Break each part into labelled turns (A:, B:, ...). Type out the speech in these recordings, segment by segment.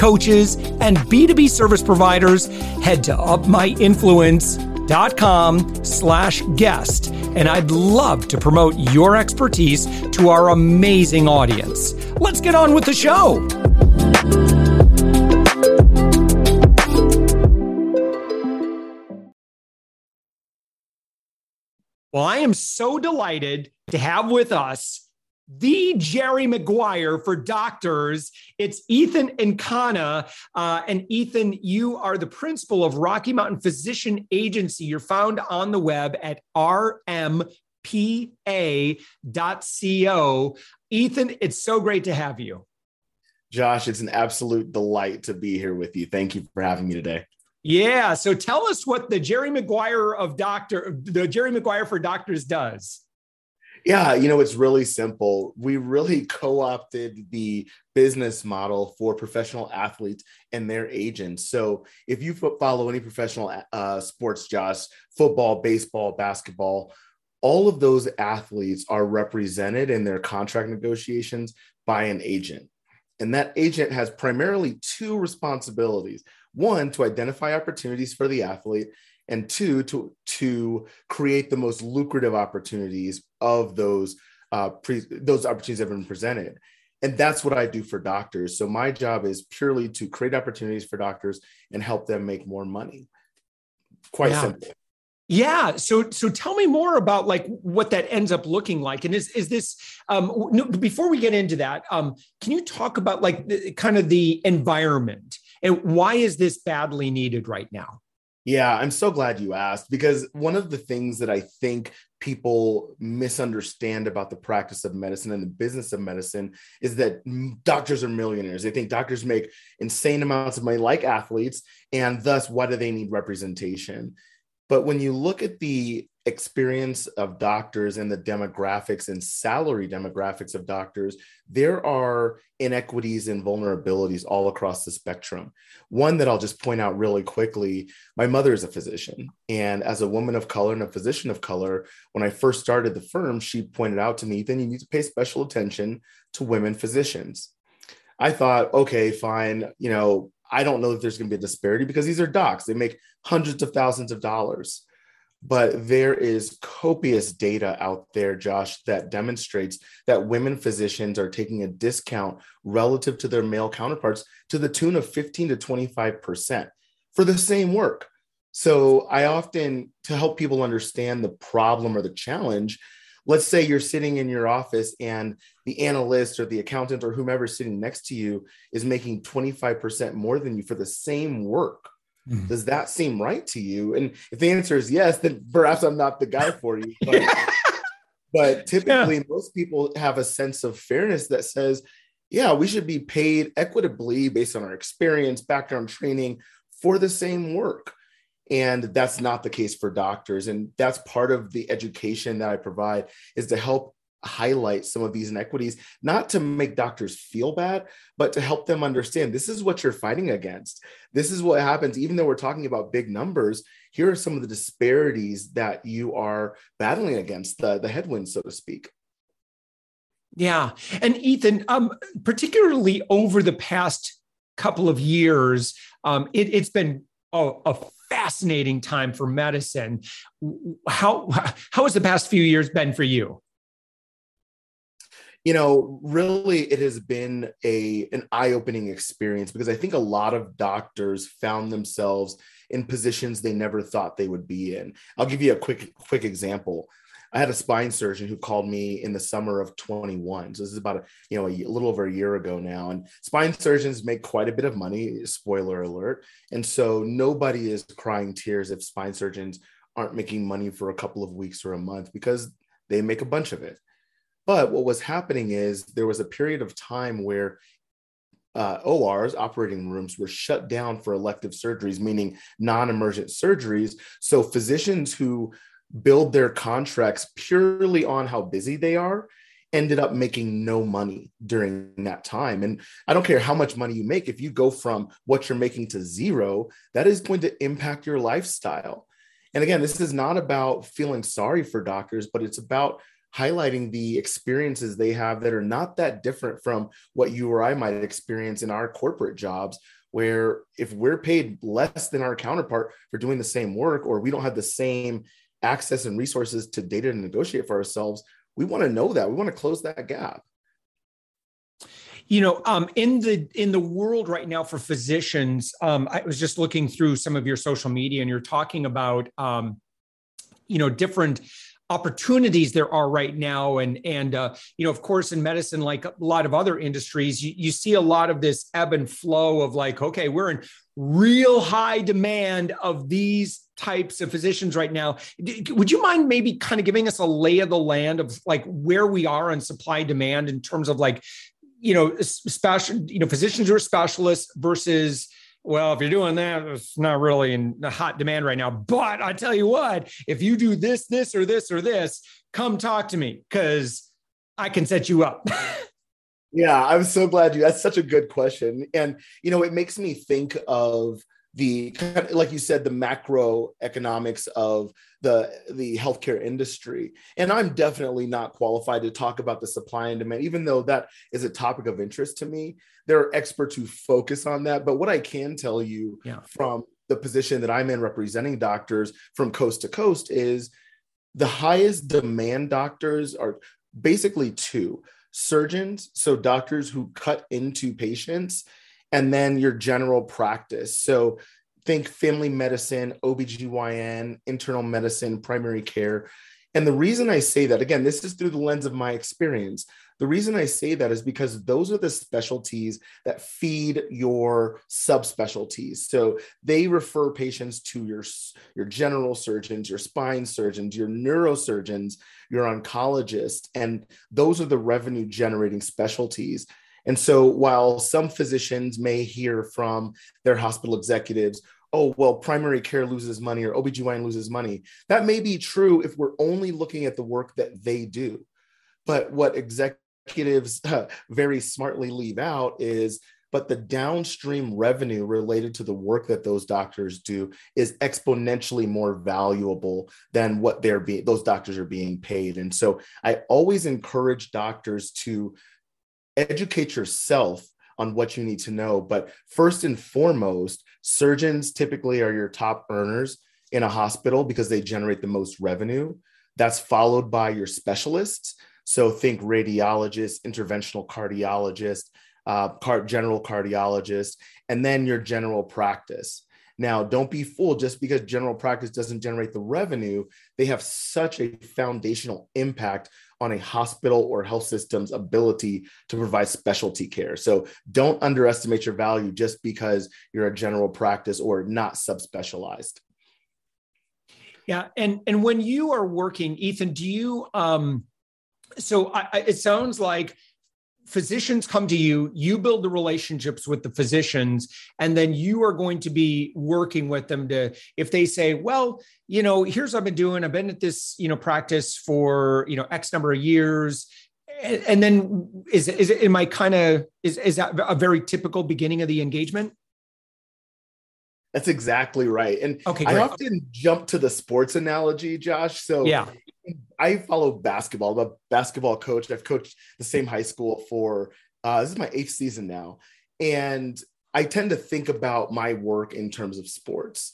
A: coaches, and B2B service providers, head to upmyinfluence.com slash guest. And I'd love to promote your expertise to our amazing audience. Let's get on with the show. Well, I am so delighted to have with us the Jerry Maguire for doctors. It's Ethan Nkana. Uh, and Ethan, you are the principal of Rocky Mountain Physician Agency. You're found on the web at rmpa.co. Ethan, it's so great to have you.
B: Josh, it's an absolute delight to be here with you. Thank you for having me today.
A: Yeah. So tell us what the Jerry Maguire of doctor, the Jerry Maguire for doctors does.
B: Yeah, you know, it's really simple. We really co opted the business model for professional athletes and their agents. So if you follow any professional uh, sports, Josh, football, baseball, basketball, all of those athletes are represented in their contract negotiations by an agent. And that agent has primarily two responsibilities one, to identify opportunities for the athlete, and two to to create the most lucrative opportunities of those uh, pre, those opportunities that have been presented and that's what i do for doctors so my job is purely to create opportunities for doctors and help them make more money quite
A: yeah.
B: simple
A: yeah. So so tell me more about like what that ends up looking like. And is is this um no, before we get into that, um, can you talk about like the, kind of the environment and why is this badly needed right now?
B: Yeah, I'm so glad you asked because one of the things that I think people misunderstand about the practice of medicine and the business of medicine is that doctors are millionaires. They think doctors make insane amounts of money, like athletes, and thus, why do they need representation? But when you look at the experience of doctors and the demographics and salary demographics of doctors, there are inequities and vulnerabilities all across the spectrum. One that I'll just point out really quickly my mother is a physician. And as a woman of color and a physician of color, when I first started the firm, she pointed out to me, then you need to pay special attention to women physicians. I thought, okay, fine. You know, I don't know if there's going to be a disparity because these are docs. They make hundreds of thousands of dollars but there is copious data out there, Josh, that demonstrates that women physicians are taking a discount relative to their male counterparts to the tune of 15 to 25% for the same work. So I often, to help people understand the problem or the challenge, let's say you're sitting in your office and the analyst or the accountant or whomever sitting next to you is making 25% more than you for the same work Mm. Does that seem right to you? And if the answer is yes, then perhaps I'm not the guy for you. But, but typically, yeah. most people have a sense of fairness that says, yeah, we should be paid equitably based on our experience, background, training for the same work. And that's not the case for doctors. And that's part of the education that I provide is to help highlight some of these inequities, not to make doctors feel bad, but to help them understand this is what you're fighting against. This is what happens, even though we're talking about big numbers. Here are some of the disparities that you are battling against, the, the headwinds, so to speak.
A: Yeah. And Ethan, um, particularly over the past couple of years, um, it, has been a, a fascinating time for medicine. How, how has the past few years been for you?
B: you know really it has been a an eye-opening experience because i think a lot of doctors found themselves in positions they never thought they would be in i'll give you a quick quick example I had a spine surgeon who called me in the summer of 21. So this is about a, you know a, little over a year ago now. And spine surgeons make quite a bit of money. Spoiler alert. And so nobody is crying tears if spine surgeons aren't making money for a couple of weeks or a month because they make a bunch of it. But what was happening is there was a period of time where uh, ORs, operating rooms, were shut down for elective surgeries, meaning non emergent surgeries. So physicians who build their contracts purely on how busy they are ended up making no money during that time. And I don't care how much money you make, if you go from what you're making to zero, that is going to impact your lifestyle. And again, this is not about feeling sorry for doctors, but it's about highlighting the experiences they have that are not that different from what you or I might experience in our corporate jobs. Where if we're paid less than our counterpart for doing the same work, or we don't have the same access and resources to data to negotiate for ourselves, we want to know that. We want to close that gap
A: you know um, in the in the world right now for physicians um, i was just looking through some of your social media and you're talking about um, you know different opportunities there are right now. And and uh, you know of course in medicine like a lot of other industries you, you see a lot of this ebb and flow of like okay we're in real high demand of these types of physicians right now. Would you mind maybe kind of giving us a lay of the land of like where we are on supply demand in terms of like you know special you know physicians who are specialists versus well, if you're doing that, it's not really in hot demand right now. But I tell you what, if you do this, this, or this, or this, come talk to me because I can set you up.
B: yeah, I'm so glad you. That's such a good question. And, you know, it makes me think of the like you said the macroeconomics of the the healthcare industry. And i'm definitely not qualified to talk about the supply and demand even though that is a topic of interest to me. There are experts who focus on that. But what i can tell you yeah. from the position that i'm in representing doctors from coast to coast is the highest demand doctors are basically two surgeons so doctors who cut into patients and then your general practice. So think family medicine, OBGYN, internal medicine, primary care. And the reason I say that, again, this is through the lens of my experience. The reason I say that is because those are the specialties that feed your subspecialties. So they refer patients to your, your general surgeons, your spine surgeons, your neurosurgeons, your oncologists. And those are the revenue generating specialties. And so while some physicians may hear from their hospital executives, oh, well, primary care loses money or OBGYN loses money, that may be true if we're only looking at the work that they do. But what executives uh, very smartly leave out is but the downstream revenue related to the work that those doctors do is exponentially more valuable than what they're being those doctors are being paid and so i always encourage doctors to educate yourself on what you need to know. But first and foremost, surgeons typically are your top earners in a hospital because they generate the most revenue. That's followed by your specialists. So think radiologist, interventional cardiologist, uh, general cardiologist, and then your general practice. Now, don't be fooled just because general practice doesn't generate the revenue, they have such a foundational impact on a hospital or health system's ability to provide specialty care. So don't underestimate your value just because you're a general practice or not subspecialized.
A: Yeah, and and when you are working, Ethan, do you um so I, it sounds like physicians come to you, you build the relationships with the physicians, and then you are going to be working with them to, if they say, well, you know, here's what I've been doing. I've been at this, you know, practice for, you know, X number of years. And then is, is it, am I kind of, is, is that a very typical beginning of the engagement?
B: That's exactly right. And okay, I often jump to the sports analogy, Josh. So yeah, I follow basketball. I'm a basketball coach. I've coached the same high school for uh, this is my eighth season now, and I tend to think about my work in terms of sports.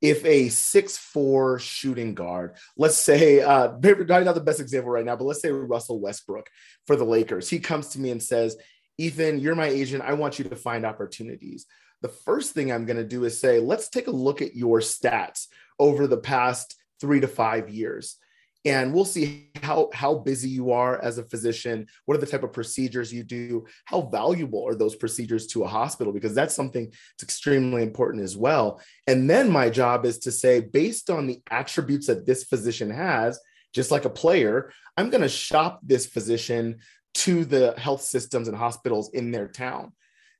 B: If a six four shooting guard, let's say, uh, not the best example right now, but let's say Russell Westbrook for the Lakers, he comes to me and says, "Ethan, you're my agent. I want you to find opportunities." The first thing I'm going to do is say, "Let's take a look at your stats over the past three to five years." and we'll see how how busy you are as a physician. What are the type of procedures you do? How valuable are those procedures to a hospital? Because that's something that's extremely important as well. And then my job is to say based on the attributes that this physician has just like a player i'm going to shop this physician to the health systems and hospitals in their town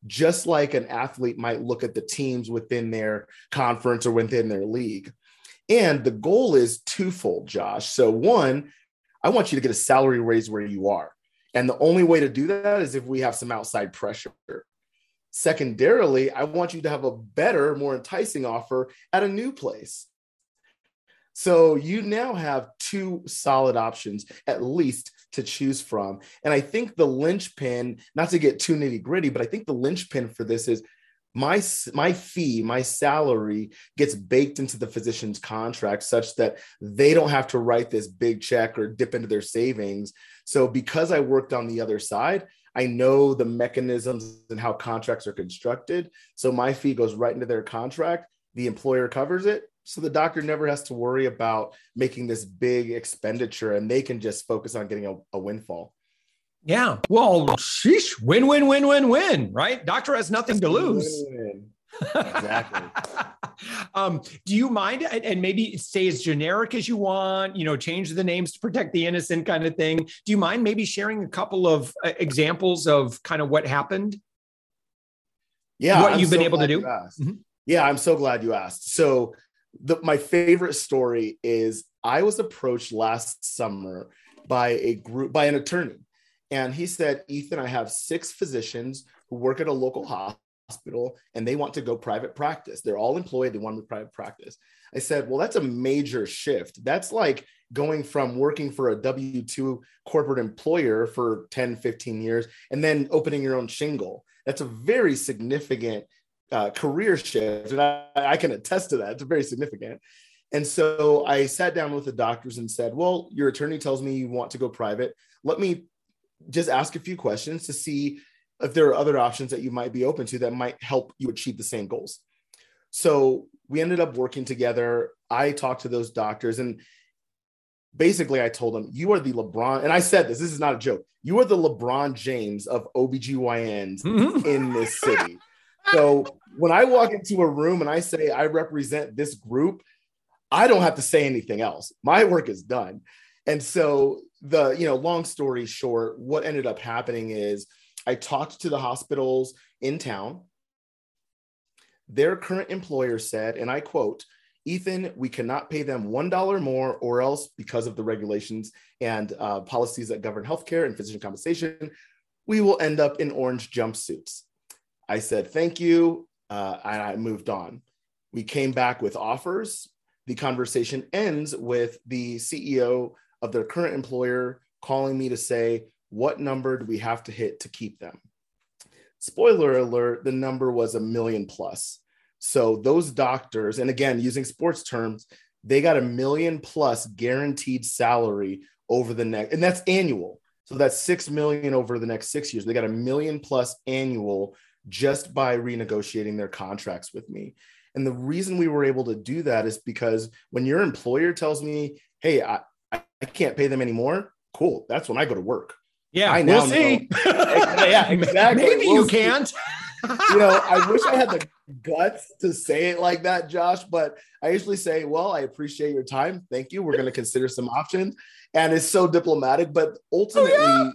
B: just like an athlete might look at the teams within their conference or within their league. And the goal is twofold, Josh. So, one, I want you to get a salary raise where you are. And the only way to do that is if we have some outside pressure. Secondarily, I want you to have a better, more enticing offer at a new place. So you now have two solid options, at least, to choose from. And I think the linchpin, not to get too nitty gritty, but I think the linchpin for this is my my fee my salary gets baked into the physician's contract such that they don't have to write this big check or dip into their savings. So because i worked on the other side i know the mechanisms and how contracts are constructed. So my fee goes right into their contract. The employer covers it so the doctor never has to worry about making this big expenditure and they can just focus on getting a, a windfall
A: yeah. Well, sheesh, win, win, win, win, win, right? Doctor has nothing to lose. exactly. um, do you mind and maybe stay as generic as you want, you know, change the names to protect the innocent kind of thing? Do you mind maybe sharing a couple of uh, examples of kind of what happened?
B: Yeah.
A: What I'm you've so been able to do?
B: Mm-hmm. Yeah, I'm so glad you asked. So the, my favorite story is I was approached last summer by a group by an attorney and he said, Ethan, I have six physicians who work at a local hospital and they want to go private practice. They're all employed, they want to private practice. I said, Well, that's a major shift. That's like going from working for a W 2 corporate employer for 10, 15 years and then opening your own shingle. That's a very significant uh, career shift. And I, I can attest to that. It's very significant. And so I sat down with the doctors and said, Well, your attorney tells me you want to go private. Let me just ask a few questions to see if there are other options that you might be open to that might help you achieve the same goals. So we ended up working together. I talked to those doctors and basically I told them, you are the LeBron, and I said this, this is not a joke. You are the LeBron James of OBGYNs mm-hmm. in this city. So when I walk into a room and I say I represent this group, I don't have to say anything else. My work is done. And so the you know long story short what ended up happening is i talked to the hospitals in town their current employer said and i quote ethan we cannot pay them one dollar more or else because of the regulations and uh, policies that govern healthcare and physician compensation we will end up in orange jumpsuits i said thank you uh, and i moved on we came back with offers the conversation ends with the ceo of their current employer calling me to say, what number do we have to hit to keep them? Spoiler alert, the number was a million plus. So those doctors, and again, using sports terms, they got a million plus guaranteed salary over the next, and that's annual. So that's six million over the next six years. They got a million plus annual just by renegotiating their contracts with me. And the reason we were able to do that is because when your employer tells me, hey, I, I can't pay them anymore. Cool. That's when I go to work.
A: Yeah, I now we'll see.
B: yeah, exactly.
A: Maybe we'll you see. can't.
B: you know, I wish I had the guts to say it like that, Josh, but I usually say, well, I appreciate your time. Thank you. We're going to consider some options. And it's so diplomatic, but ultimately, oh, yeah.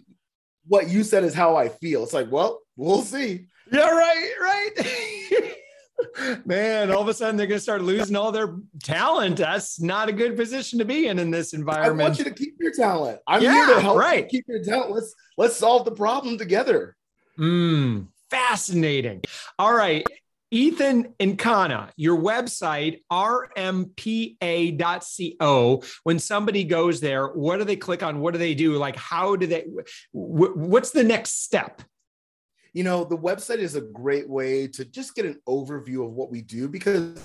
B: what you said is how I feel. It's like, well, we'll see.
A: Yeah, right, right. Man, all of a sudden they're going to start losing all their talent. That's not a good position to be in in this environment.
B: I want you to keep your talent. I'm yeah, here to help right. keep your talent. Let's let's solve the problem together.
A: Mm, fascinating. All right. Ethan Nkana, your website, rmpa.co. When somebody goes there, what do they click on? What do they do? Like, how do they, what's the next step?
B: You know, the website is a great way to just get an overview of what we do because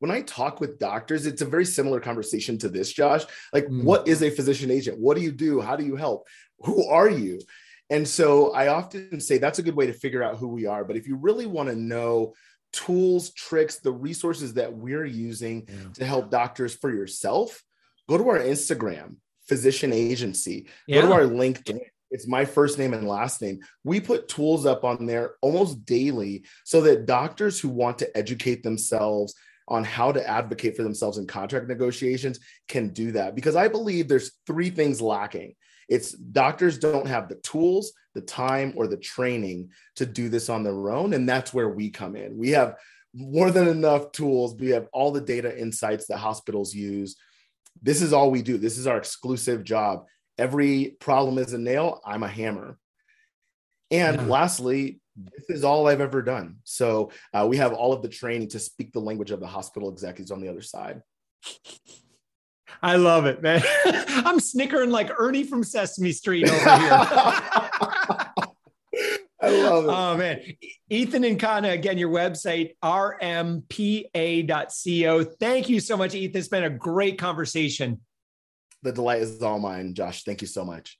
B: when I talk with doctors, it's a very similar conversation to this, Josh. Like, mm. what is a physician agent? What do you do? How do you help? Who are you? And so I often say that's a good way to figure out who we are. But if you really want to know tools, tricks, the resources that we're using yeah. to help doctors for yourself, go to our Instagram, physician agency, yeah. go to our LinkedIn it's my first name and last name. We put tools up on there almost daily so that doctors who want to educate themselves on how to advocate for themselves in contract negotiations can do that. Because I believe there's three things lacking It's doctors don't have the tools, the time, or the training to do this on their own. And that's where we come in. We have more than enough tools. We have all the data insights that hospitals use. This is all we do. This is our exclusive job. Every problem is a nail, I'm a hammer. And yeah. lastly, this is all I've ever done. So uh, we have all of the training to speak the language of the hospital executives on the other side.
A: I love it, man. I'm snickering like Ernie from Sesame Street over here.
B: I love it.
A: Oh man. Ethan Nkana, again, your website, rmpa.co. Thank you so much, Ethan. It's been a great conversation.
B: The delight is all mine, Josh. Thank you so much.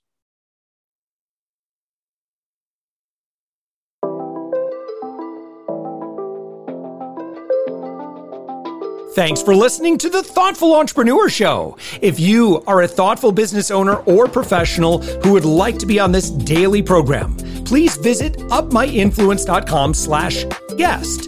A: Thanks for listening to the Thoughtful Entrepreneur Show. If you are a thoughtful business owner or professional who would like to be on this daily program, please visit upmyinfluence.com slash guest.